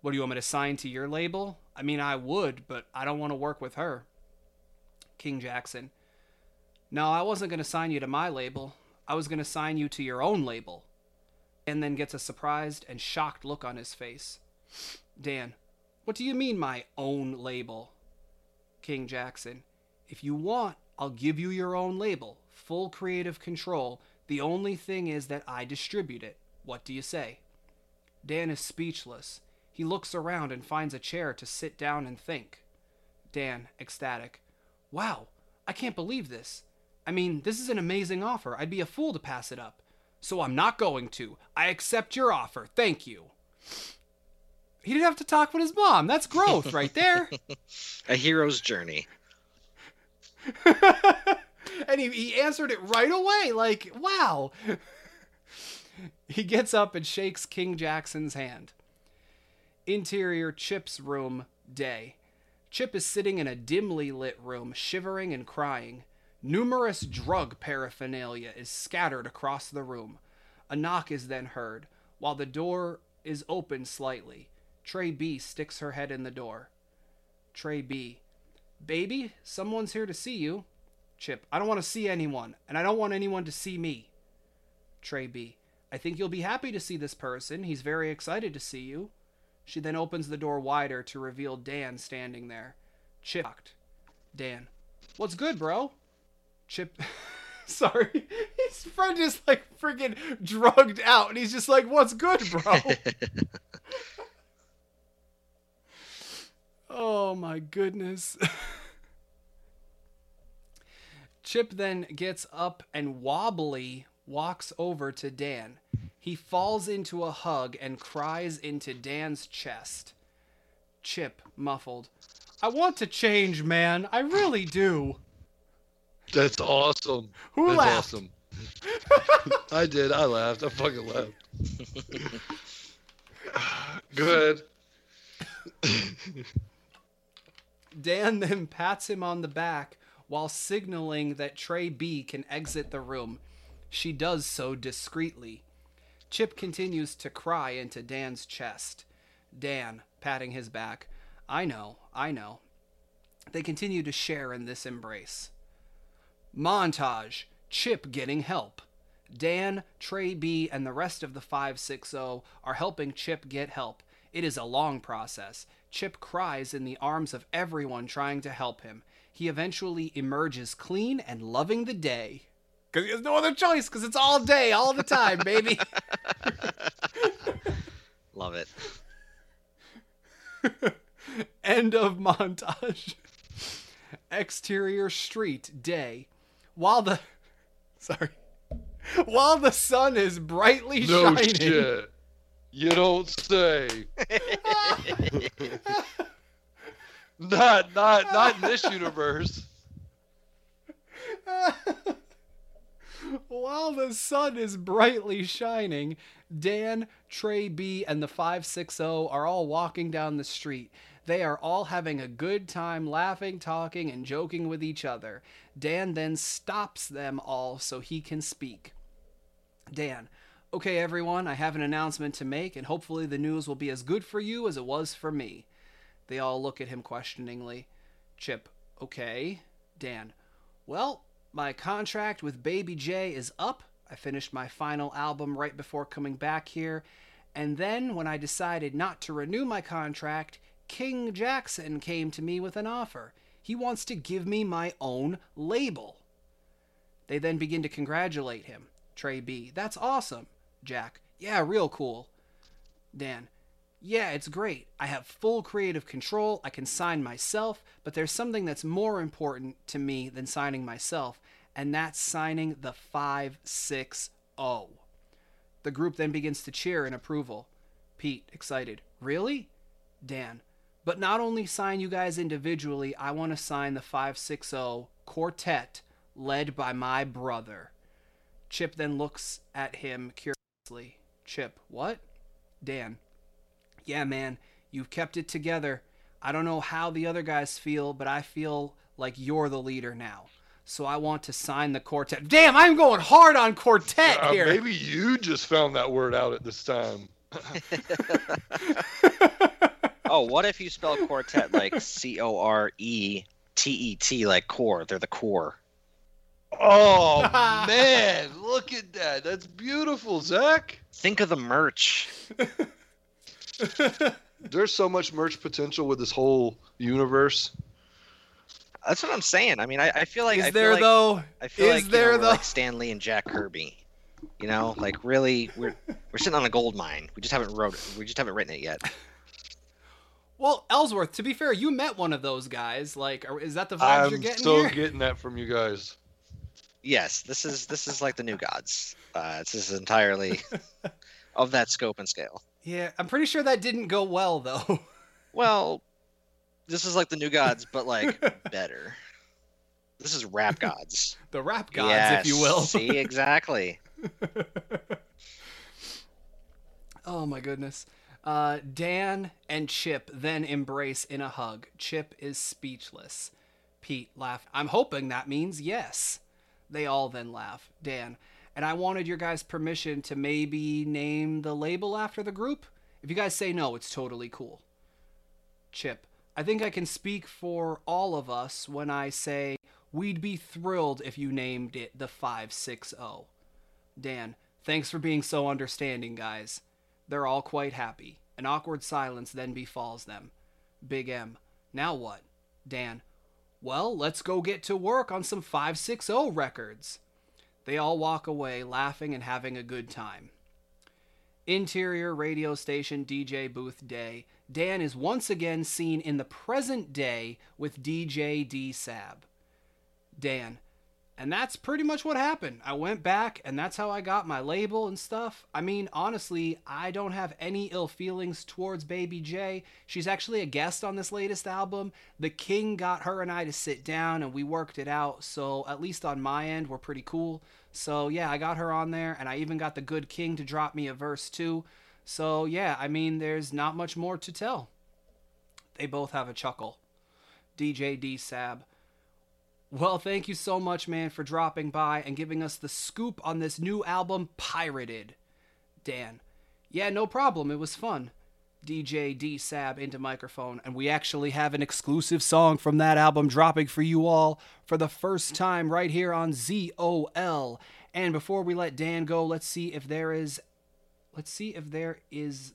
what do you want me to sign to your label? I mean, I would, but I don't want to work with her. King Jackson, no, I wasn't going to sign you to my label. I was going to sign you to your own label. And then gets a surprised and shocked look on his face. Dan, what do you mean, my own label? King Jackson, if you want, I'll give you your own label, full creative control. The only thing is that I distribute it. What do you say? Dan is speechless. He looks around and finds a chair to sit down and think. Dan, ecstatic. Wow, I can't believe this. I mean, this is an amazing offer. I'd be a fool to pass it up. So I'm not going to. I accept your offer. Thank you. He didn't have to talk with his mom. That's growth right there. (laughs) A hero's journey. (laughs) and he, he answered it right away. Like, wow. (laughs) he gets up and shakes King Jackson's hand. Interior Chip's room, day. Chip is sitting in a dimly lit room, shivering and crying. Numerous drug paraphernalia is scattered across the room. A knock is then heard, while the door is opened slightly. Trey B sticks her head in the door. Trey B. Baby, someone's here to see you. Chip, I don't want to see anyone, and I don't want anyone to see me. Trey B. I think you'll be happy to see this person. He's very excited to see you. She then opens the door wider to reveal Dan standing there. Chip. Dan. What's good, bro? Chip. (laughs) Sorry. His friend is like freaking drugged out, and he's just like, What's good, bro? (laughs) Oh my goodness. (laughs) Chip then gets up and wobbly walks over to Dan. He falls into a hug and cries into Dan's chest. Chip, muffled. I want to change, man. I really do. That's awesome. Who That's laughed? awesome. (laughs) I did. I laughed. I fucking laughed. (laughs) Good. Dan then pats him on the back while signaling that Trey B can exit the room. She does so discreetly. Chip continues to cry into Dan's chest. Dan, patting his back, I know, I know. They continue to share in this embrace. Montage Chip getting help. Dan, Trey B, and the rest of the 560 are helping Chip get help. It is a long process. Chip cries in the arms of everyone trying to help him. He eventually emerges clean and loving the day. Because he has no other choice, because it's all day, all the time, baby. (laughs) Love it. (laughs) End of montage. Exterior street, day. While the. (laughs) Sorry. While the sun is brightly No shining. shit. You don't say. (laughs) not, not, not in this universe. While the sun is brightly shining, Dan, Trey B, and the 560 are all walking down the street. They are all having a good time laughing, talking, and joking with each other. Dan then stops them all so he can speak. Dan, okay, everyone, I have an announcement to make, and hopefully the news will be as good for you as it was for me. They all look at him questioningly. Chip, okay. Dan, well, my contract with Baby J is up. I finished my final album right before coming back here. And then, when I decided not to renew my contract, King Jackson came to me with an offer. He wants to give me my own label. They then begin to congratulate him. Trey B. That's awesome. Jack. Yeah, real cool. Dan. Yeah, it's great. I have full creative control. I can sign myself, but there's something that's more important to me than signing myself, and that's signing the 560. The group then begins to cheer in approval. Pete, excited. Really? Dan, but not only sign you guys individually, I want to sign the 560 quartet led by my brother. Chip then looks at him curiously. Chip, what? Dan, yeah, man, you've kept it together. I don't know how the other guys feel, but I feel like you're the leader now. So I want to sign the quartet. Damn, I'm going hard on quartet Uh, here. maybe you just found that word out at this time. (laughs) Oh, what if you spell quartet like (laughs) C O R E T E T, like core? They're the core. Oh (laughs) man, look at that. That's beautiful, Zach. Think of the merch. (laughs) There's so much merch potential with this whole universe. That's what I'm saying. I mean, I, I feel like Is I feel there like, though? I feel is like you there, know, though? like Stan Lee and Jack Kirby. You know, like really, we're we're sitting on a gold mine. We just haven't wrote it. We just haven't written it yet. (laughs) Well, Ellsworth, to be fair, you met one of those guys. Like, is that the vibes you're getting? I'm getting still here? getting that from you guys. Yes, this is this is like the new gods. Uh, this is entirely (laughs) of that scope and scale. yeah, I'm pretty sure that didn't go well though. (laughs) Well, this is like the new gods, but like (laughs) better. This is rap gods. the rap gods, if you will. See, exactly. Oh my goodness. Uh, Dan and Chip then embrace in a hug. Chip is speechless. Pete laughed. I'm hoping that means yes. They all then laugh. Dan, and I wanted your guys' permission to maybe name the label after the group. If you guys say no, it's totally cool. Chip, I think I can speak for all of us when I say we'd be thrilled if you named it the 560. Dan, thanks for being so understanding, guys. They're all quite happy. An awkward silence then befalls them. Big M, now what? Dan, well, let's go get to work on some 560 records. They all walk away laughing and having a good time. Interior radio station DJ booth day. Dan is once again seen in the present day with DJ D Sab. Dan, and that's pretty much what happened. I went back, and that's how I got my label and stuff. I mean, honestly, I don't have any ill feelings towards Baby J. She's actually a guest on this latest album. The King got her and I to sit down, and we worked it out. So, at least on my end, we're pretty cool. So, yeah, I got her on there, and I even got the Good King to drop me a verse, too. So, yeah, I mean, there's not much more to tell. They both have a chuckle. DJ D Sab. Well, thank you so much, man, for dropping by and giving us the scoop on this new album, Pirated. Dan. Yeah, no problem. It was fun. DJ D Sab into microphone, and we actually have an exclusive song from that album dropping for you all for the first time right here on ZOL. And before we let Dan go, let's see if there is. Let's see if there is.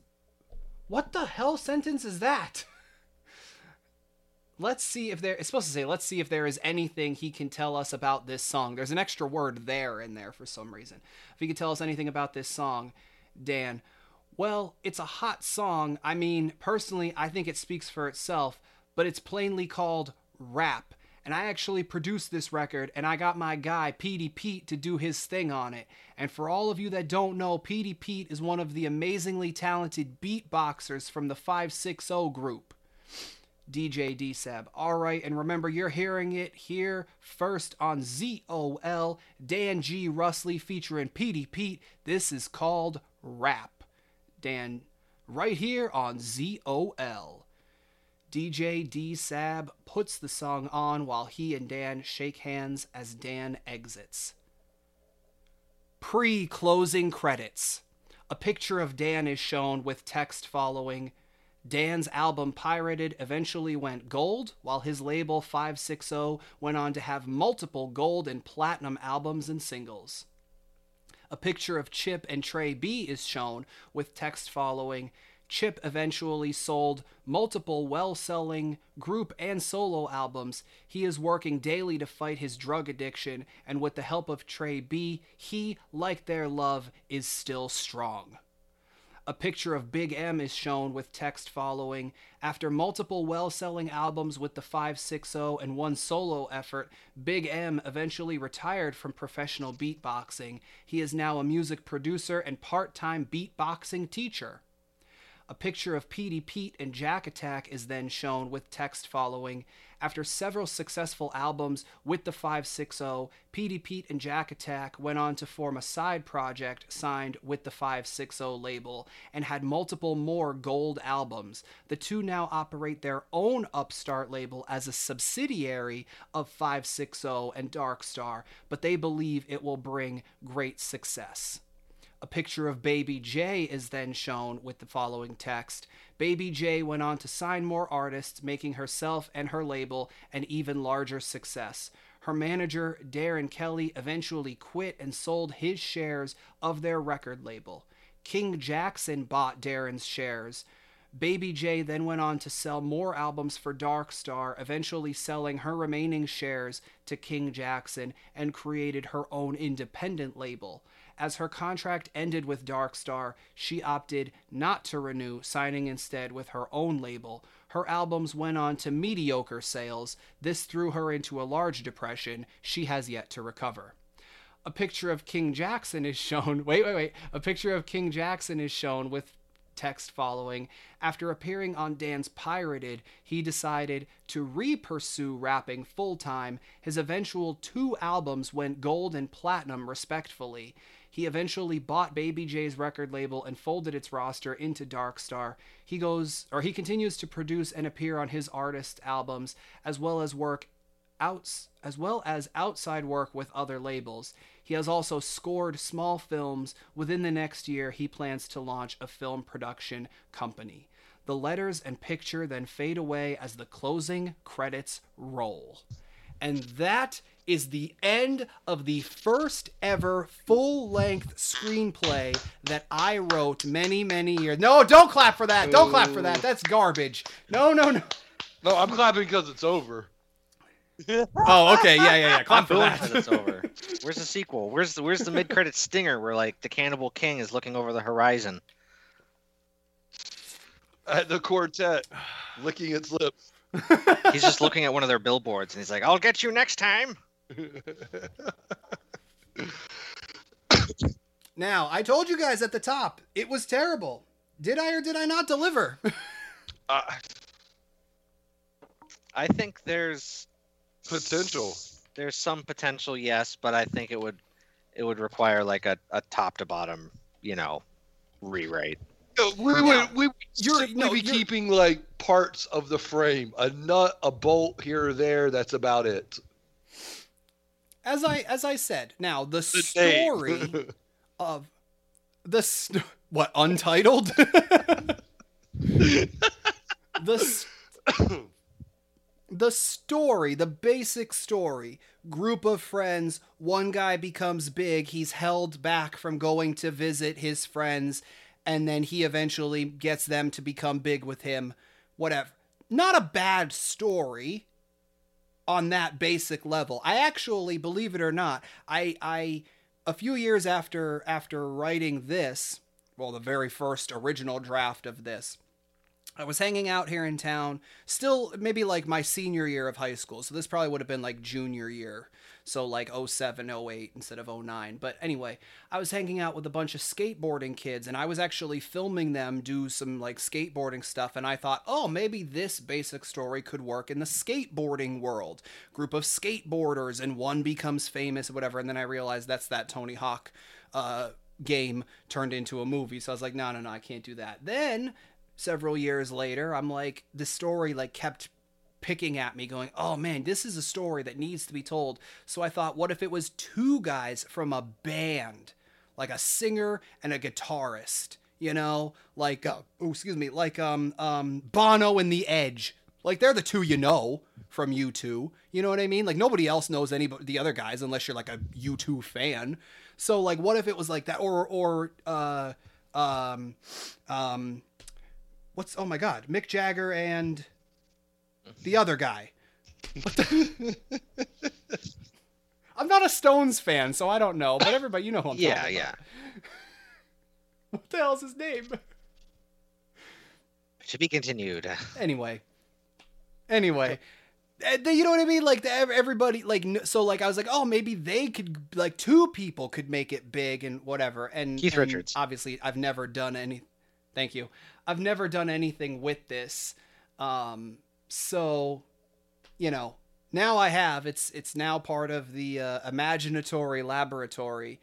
What the hell sentence is that? (laughs) let's see if there it's supposed to say let's see if there is anything he can tell us about this song. There's an extra word there in there for some reason. If he could tell us anything about this song dan. Well it's a hot song. I mean personally i think it speaks for itself but it's plainly called rap. And i actually produced this record and i got my guy Petey pete to do his thing on it. And for all of you that don't know Petey pete is one of the amazingly talented beatboxers from the 560 group DJ DSAB. All right, and remember, you're hearing it here first on ZOL. Dan G. Rusley featuring Petey Pete. This is called Rap. Dan, right here on ZOL. DJ DSAB puts the song on while he and Dan shake hands as Dan exits. Pre closing credits. A picture of Dan is shown with text following Dan's album Pirated eventually went gold, while his label 560 went on to have multiple gold and platinum albums and singles. A picture of Chip and Trey B is shown with text following Chip eventually sold multiple well selling group and solo albums. He is working daily to fight his drug addiction, and with the help of Trey B, he, like their love, is still strong. A picture of Big M is shown with text following. After multiple well selling albums with the 560 and one solo effort, Big M eventually retired from professional beatboxing. He is now a music producer and part time beatboxing teacher. A picture of Petey Pete and Jack Attack is then shown with text following. After several successful albums with the 560, Petey Pete and Jack Attack went on to form a side project signed with the 560 label and had multiple more gold albums. The two now operate their own upstart label as a subsidiary of 560 and Dark Star, but they believe it will bring great success. A picture of Baby J is then shown with the following text. Baby J went on to sign more artists, making herself and her label an even larger success. Her manager, Darren Kelly, eventually quit and sold his shares of their record label. King Jackson bought Darren's shares. Baby J then went on to sell more albums for Dark Star, eventually selling her remaining shares to King Jackson and created her own independent label. As her contract ended with Dark Star, she opted not to renew, signing instead with her own label. Her albums went on to mediocre sales. This threw her into a large depression she has yet to recover. A picture of King Jackson is shown. (laughs) Wait, wait, wait. A picture of King Jackson is shown with text following. After appearing on Dan's Pirated, he decided to re pursue rapping full time. His eventual two albums went gold and platinum, respectively. He eventually bought Baby J's record label and folded its roster into Dark Star. He goes or he continues to produce and appear on his artist albums as well as work outs as well as outside work with other labels. He has also scored small films. Within the next year, he plans to launch a film production company. The letters and picture then fade away as the closing credits roll. And that is the end of the first ever full length screenplay that I wrote many, many years. No, don't clap for that. Don't clap for that. That's garbage. No, no, no. No, I'm clapping because it's over. (laughs) Oh, okay. Yeah, yeah, yeah. Clap I'm for that. it's over. Where's the sequel? Where's the Where's the mid credit stinger where like the Cannibal King is looking over the horizon? At the quartet, licking its lips. He's just looking at one of their billboards and he's like, "I'll get you next time." Now, I told you guys at the top, it was terrible. Did I or did I not deliver? (laughs) uh, I think there's potential. there's some potential, yes, but I think it would it would require like a, a top to bottom, you know, rewrite. Uh, We Yeah. would we would You're- simply no, be you're- keeping like parts of the frame, a nut, a bolt here or there. That's about it. As I as I said, now the The story (laughs) of the st- what untitled? (laughs) The s- the story the basic story group of friends one guy becomes big he's held back from going to visit his friends and then he eventually gets them to become big with him. Whatever not a bad story on that basic level. I actually, believe it or not, I I a few years after after writing this, well, the very first original draft of this, I was hanging out here in town, still maybe like my senior year of high school. So this probably would have been like junior year. So like 07, 08 instead of 09. But anyway, I was hanging out with a bunch of skateboarding kids and I was actually filming them do some like skateboarding stuff. And I thought, oh, maybe this basic story could work in the skateboarding world. Group of skateboarders and one becomes famous or whatever. And then I realized that's that Tony Hawk uh, game turned into a movie. So I was like, no, no, no, I can't do that. Then several years later, I'm like, the story like kept picking at me going, "Oh man, this is a story that needs to be told." So I thought, what if it was two guys from a band, like a singer and a guitarist, you know, like uh, oh, excuse me, like um um Bono and The Edge. Like they're the two you know from U2. You know what I mean? Like nobody else knows any the other guys unless you're like a U2 fan. So like what if it was like that or or uh um um what's oh my god, Mick Jagger and (laughs) the other guy. The... (laughs) I'm not a Stones fan, so I don't know, but everybody, you know who I'm yeah, talking about. yeah. about. (laughs) What the hell's his name? To be continued. Anyway, anyway, eh, you know what I mean? Like the, everybody, like so, like I was like, oh, maybe they could, like two people could make it big and whatever. And Keith and Richards. Obviously, I've never done any. Thank you. I've never done anything with this. Um, so, you know, now I have. It's it's now part of the uh, imaginatory laboratory.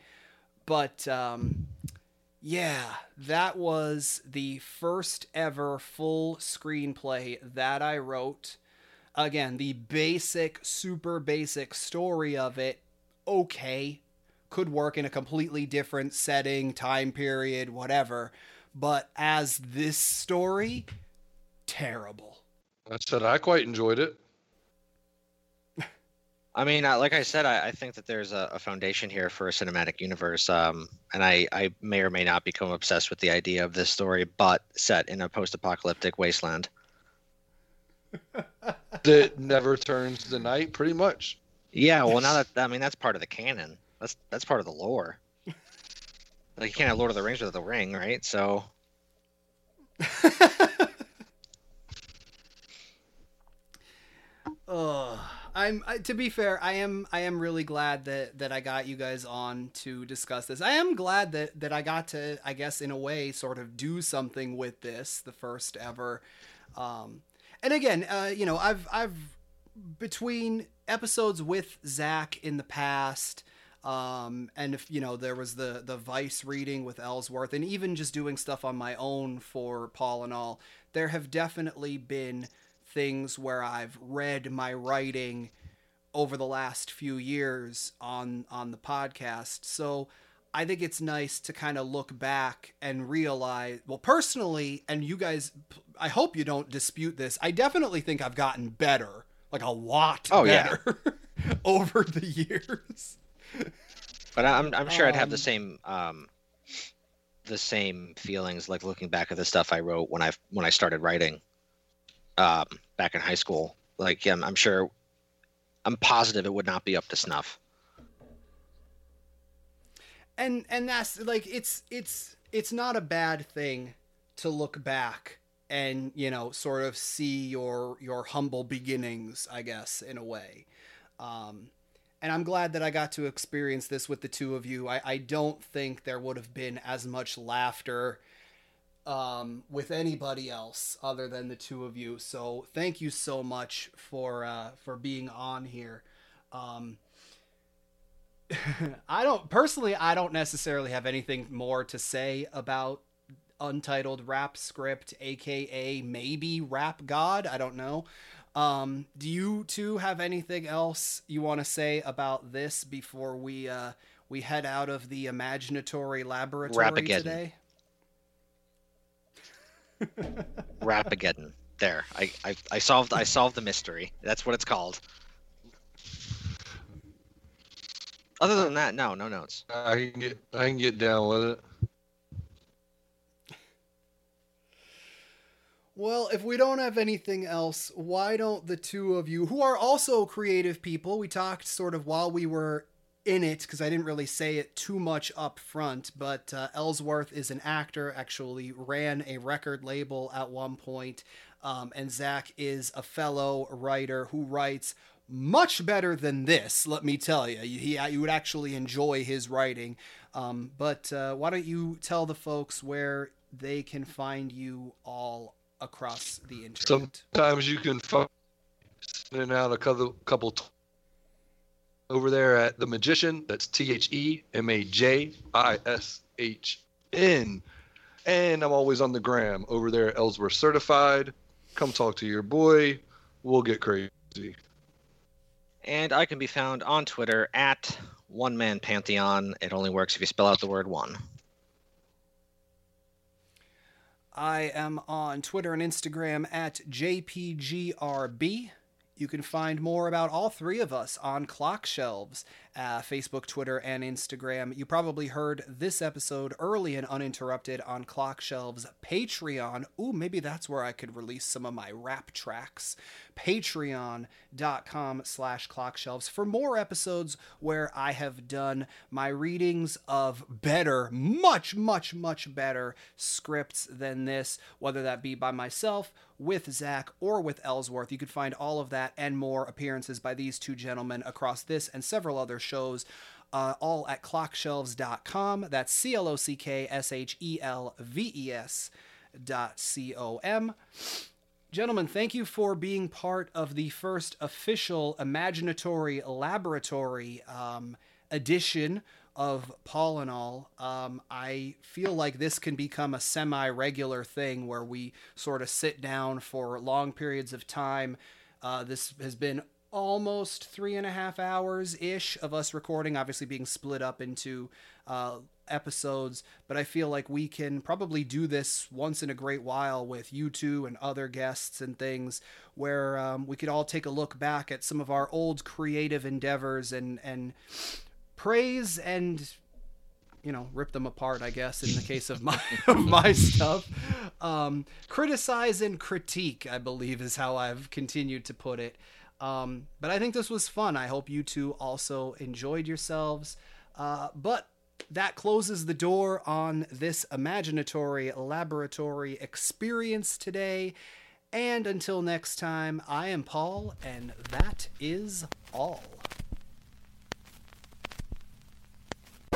But um, yeah, that was the first ever full screenplay that I wrote. Again, the basic, super basic story of it, okay, could work in a completely different setting, time period, whatever. But as this story, terrible. I said I quite enjoyed it. I mean, uh, like I said, I, I think that there's a, a foundation here for a cinematic universe, um, and I, I may or may not become obsessed with the idea of this story, but set in a post-apocalyptic wasteland. (laughs) That never turns the night, pretty much. Yeah, well, now that I mean, that's part of the canon. That's that's part of the lore. Like you can't have Lord of the Rings without the ring, right? So (laughs) Ugh. I'm I, to be fair, I am I am really glad that that I got you guys on to discuss this. I am glad that that I got to I guess in a way sort of do something with this, the first ever. Um, and again, uh, you know, I've I've between episodes with Zach in the past, um, and if you know there was the the Vice reading with Ellsworth, and even just doing stuff on my own for Paul and all, there have definitely been things where I've read my writing over the last few years on on the podcast. So I think it's nice to kind of look back and realize, well, personally, and you guys, I hope you don't dispute this. I definitely think I've gotten better, like a lot Oh, yeah. better (laughs) over the years. But I'm I'm sure I'd have the Um, same um, the same feelings like looking back at the stuff I wrote when I when I started writing um, back in high school. Like yeah, I'm, I'm sure I'm positive it would not be up to snuff. and and that's like it's it's it's not a bad thing to look back and you know sort of see your your humble beginnings i guess in a way um and i'm glad that i got to experience this with the two of you. I i don't think there would have been as much laughter um with anybody else other than the two of you. So thank you so much for uh for being on here. Um (laughs) I don't personally I don't necessarily have anything more to say about Untitled Rap Script aka maybe Rap God, I don't know. Um do you two have anything else you want to say about this before we uh we head out of the imaginatory laboratory Rapageddon. today? (laughs) Rapageddon. There, I, I I solved I solved the mystery. That's what it's called. Other than that, no, no notes. I can get I can get down with it. Well, if we don't have anything else, why don't the two of you, who are also creative people, we talked sort of while we were in it because I didn't really say it too much up front, but uh, Ellsworth is an actor, actually ran a record label at one point, um, and Zach is a fellow writer who writes much better than this. Let me tell you, he you would actually enjoy his writing. Um, but uh, why don't you tell the folks where they can find you all across the internet? Sometimes you can find sending out a couple couple. T- over there at the magician that's t-h-e-m-a-j-i-s-h-n and i'm always on the gram over there at ellsworth certified come talk to your boy we'll get crazy And I can be found on Twitter at One Man Pantheon. It only works if you spell out the word one. I am on Twitter and Instagram at JPGRB. You can find more about all three of us on Clock Shelves, uh, Facebook, Twitter, and Instagram. You probably heard this episode early and uninterrupted on Clock Shelves Patreon. Ooh, maybe that's where I could release some of my rap tracks. Patreon.com slash clockshelves for more episodes where I have done my readings of better, much, much, much better scripts than this, whether that be by myself with Zach or with Ellsworth. You can find all of that and more appearances by these two gentlemen across this and several other shows. Uh, all at clockshelves.com. That's C L O C K S H E L V E S dot C O M. Gentlemen, thank you for being part of the first official Imaginatory Laboratory um, edition of Paul and All. Um, I feel like this can become a semi regular thing where we sort of sit down for long periods of time. Uh, this has been almost three and a half hours ish of us recording, obviously being split up into uh, episodes. But I feel like we can probably do this once in a great while with you two and other guests and things where um, we could all take a look back at some of our old creative endeavors and, and praise and you know rip them apart i guess in the case of (laughs) my of my stuff. Um, criticize and critique i believe is how i've continued to put it. Um, but i think this was fun. I hope you two also enjoyed yourselves. Uh, but that closes the door on this imaginatory laboratory experience today. And until next time i am paul and that is all